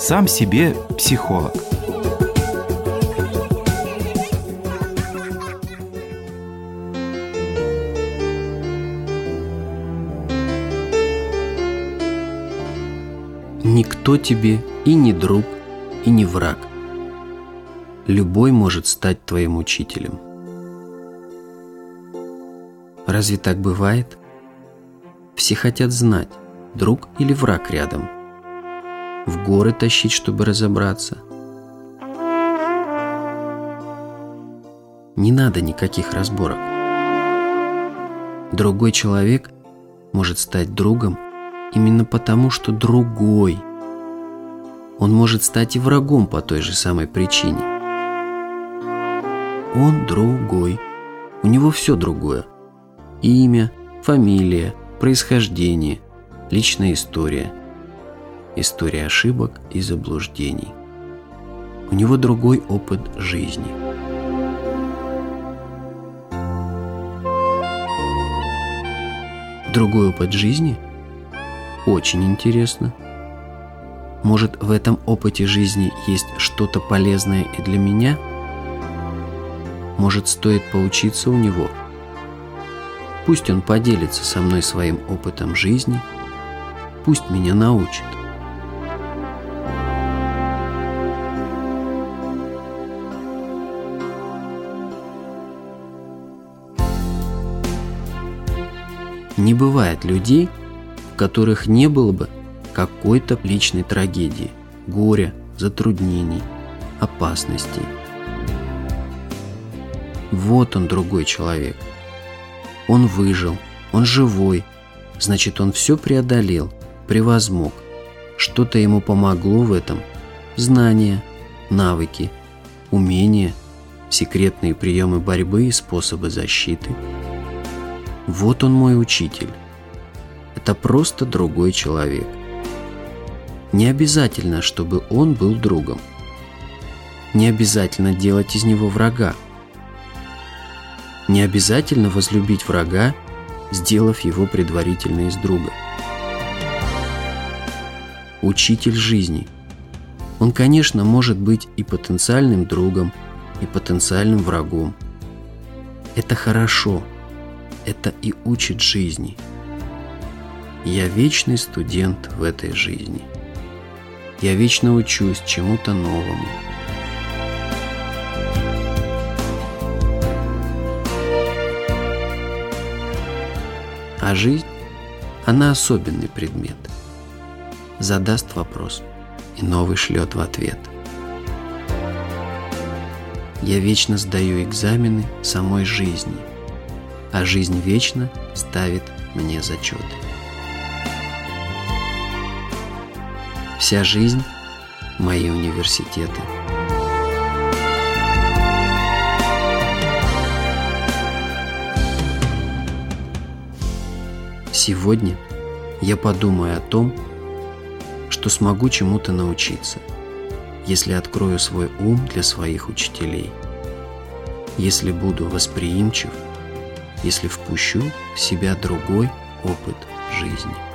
Сам себе психолог. Никто тебе и не друг, и не враг. Любой может стать твоим учителем. Разве так бывает? Все хотят знать, друг или враг рядом. В горы тащить, чтобы разобраться. Не надо никаких разборок. Другой человек может стать другом именно потому, что другой. Он может стать и врагом по той же самой причине. Он другой. У него все другое. Имя, фамилия, происхождение, личная история, история ошибок и заблуждений. У него другой опыт жизни. Другой опыт жизни? Очень интересно. Может, в этом опыте жизни есть что-то полезное и для меня? Может, стоит поучиться у него – Пусть он поделится со мной своим опытом жизни, пусть меня научит. Не бывает людей, в которых не было бы какой-то личной трагедии, горя, затруднений, опасностей. Вот он другой человек – он выжил, он живой, значит, он все преодолел, превозмог. Что-то ему помогло в этом. Знания, навыки, умения, секретные приемы борьбы и способы защиты. Вот он мой учитель. Это просто другой человек. Не обязательно, чтобы он был другом. Не обязательно делать из него врага. Не обязательно возлюбить врага, сделав его предварительно из друга. Учитель жизни. Он, конечно, может быть и потенциальным другом, и потенциальным врагом. Это хорошо. Это и учит жизни. Я вечный студент в этой жизни. Я вечно учусь чему-то новому. А жизнь, она особенный предмет. Задаст вопрос, и новый шлет в ответ. Я вечно сдаю экзамены самой жизни, а жизнь вечно ставит мне зачеты. Вся жизнь – мои университеты – Сегодня я подумаю о том, что смогу чему-то научиться, если открою свой ум для своих учителей, если буду восприимчив, если впущу в себя другой опыт жизни.